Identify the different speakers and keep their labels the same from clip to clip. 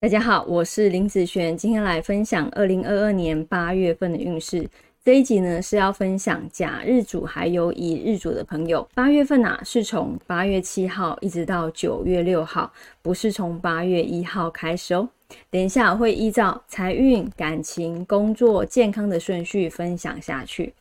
Speaker 1: 大家好，我是林子璇，今天来分享二零二二年八月份的运势。这一集呢是要分享甲日主还有乙日主的朋友。八月份啊是从八月七号一直到九月六号，不是从八月一号开始哦。等一下会依照财运、感情、工作、健康的顺序分享下去。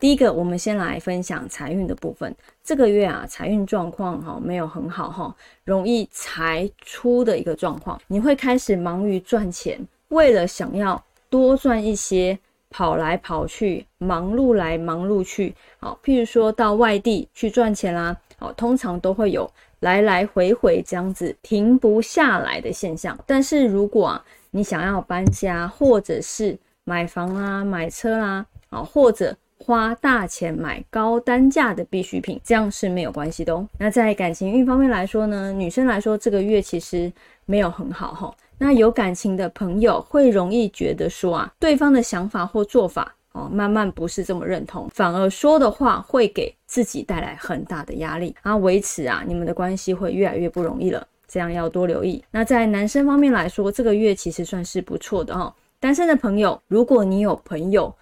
Speaker 1: 第一个，我们先来分享财运的部分。这个月啊，财运状况哈没有很好哈，容易财出的一个状况。你会开始忙于赚钱，为了想要多赚一些，跑来跑去，忙碌来忙碌去。好，譬如说到外地去赚钱啦，哦，通常都会有来来回回这样子停不下来的现象。但是如果啊，你想要搬家，或者是买房啦、买车啦，啊，或者花大钱买高单价的必需品，这样是没有关系的哦。那在感情运方面来说呢，女生来说这个月其实没有很好哈。那有感情的朋友会容易觉得说啊，对方的想法或做法哦，慢慢不是这么认同，反而说的话会给自己带来很大的压力，然后维持啊你们的关系会越来越不容易了，这样要多留意。那在男生方面来说，这个月其实算是不错的哈。单身的朋友，如果你有朋友。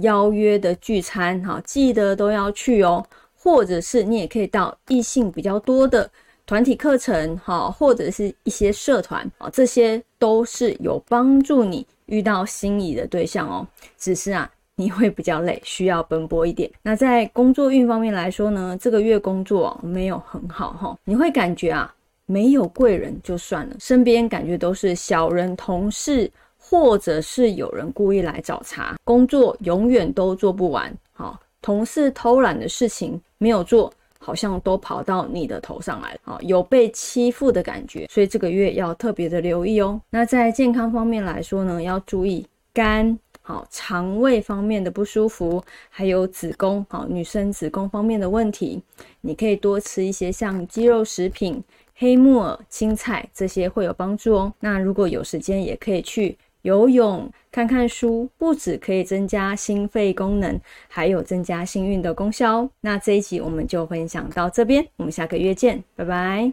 Speaker 1: 邀约的聚餐，哈，记得都要去哦。或者是你也可以到异性比较多的团体课程，哈，或者是一些社团，啊，这些都是有帮助你遇到心仪的对象哦。只是啊，你会比较累，需要奔波一点。那在工作运方面来说呢，这个月工作没有很好，哈，你会感觉啊，没有贵人就算了，身边感觉都是小人同事。或者是有人故意来找茬，工作永远都做不完。好，同事偷懒的事情没有做，好像都跑到你的头上来了。好，有被欺负的感觉，所以这个月要特别的留意哦。那在健康方面来说呢，要注意肝、好肠胃方面的不舒服，还有子宫、好女生子宫方面的问题，你可以多吃一些像鸡肉食品、黑木耳、青菜这些会有帮助哦。那如果有时间，也可以去。游泳、看看书，不止可以增加心肺功能，还有增加幸运的功效哦。那这一集我们就分享到这边，我们下个月见，拜拜。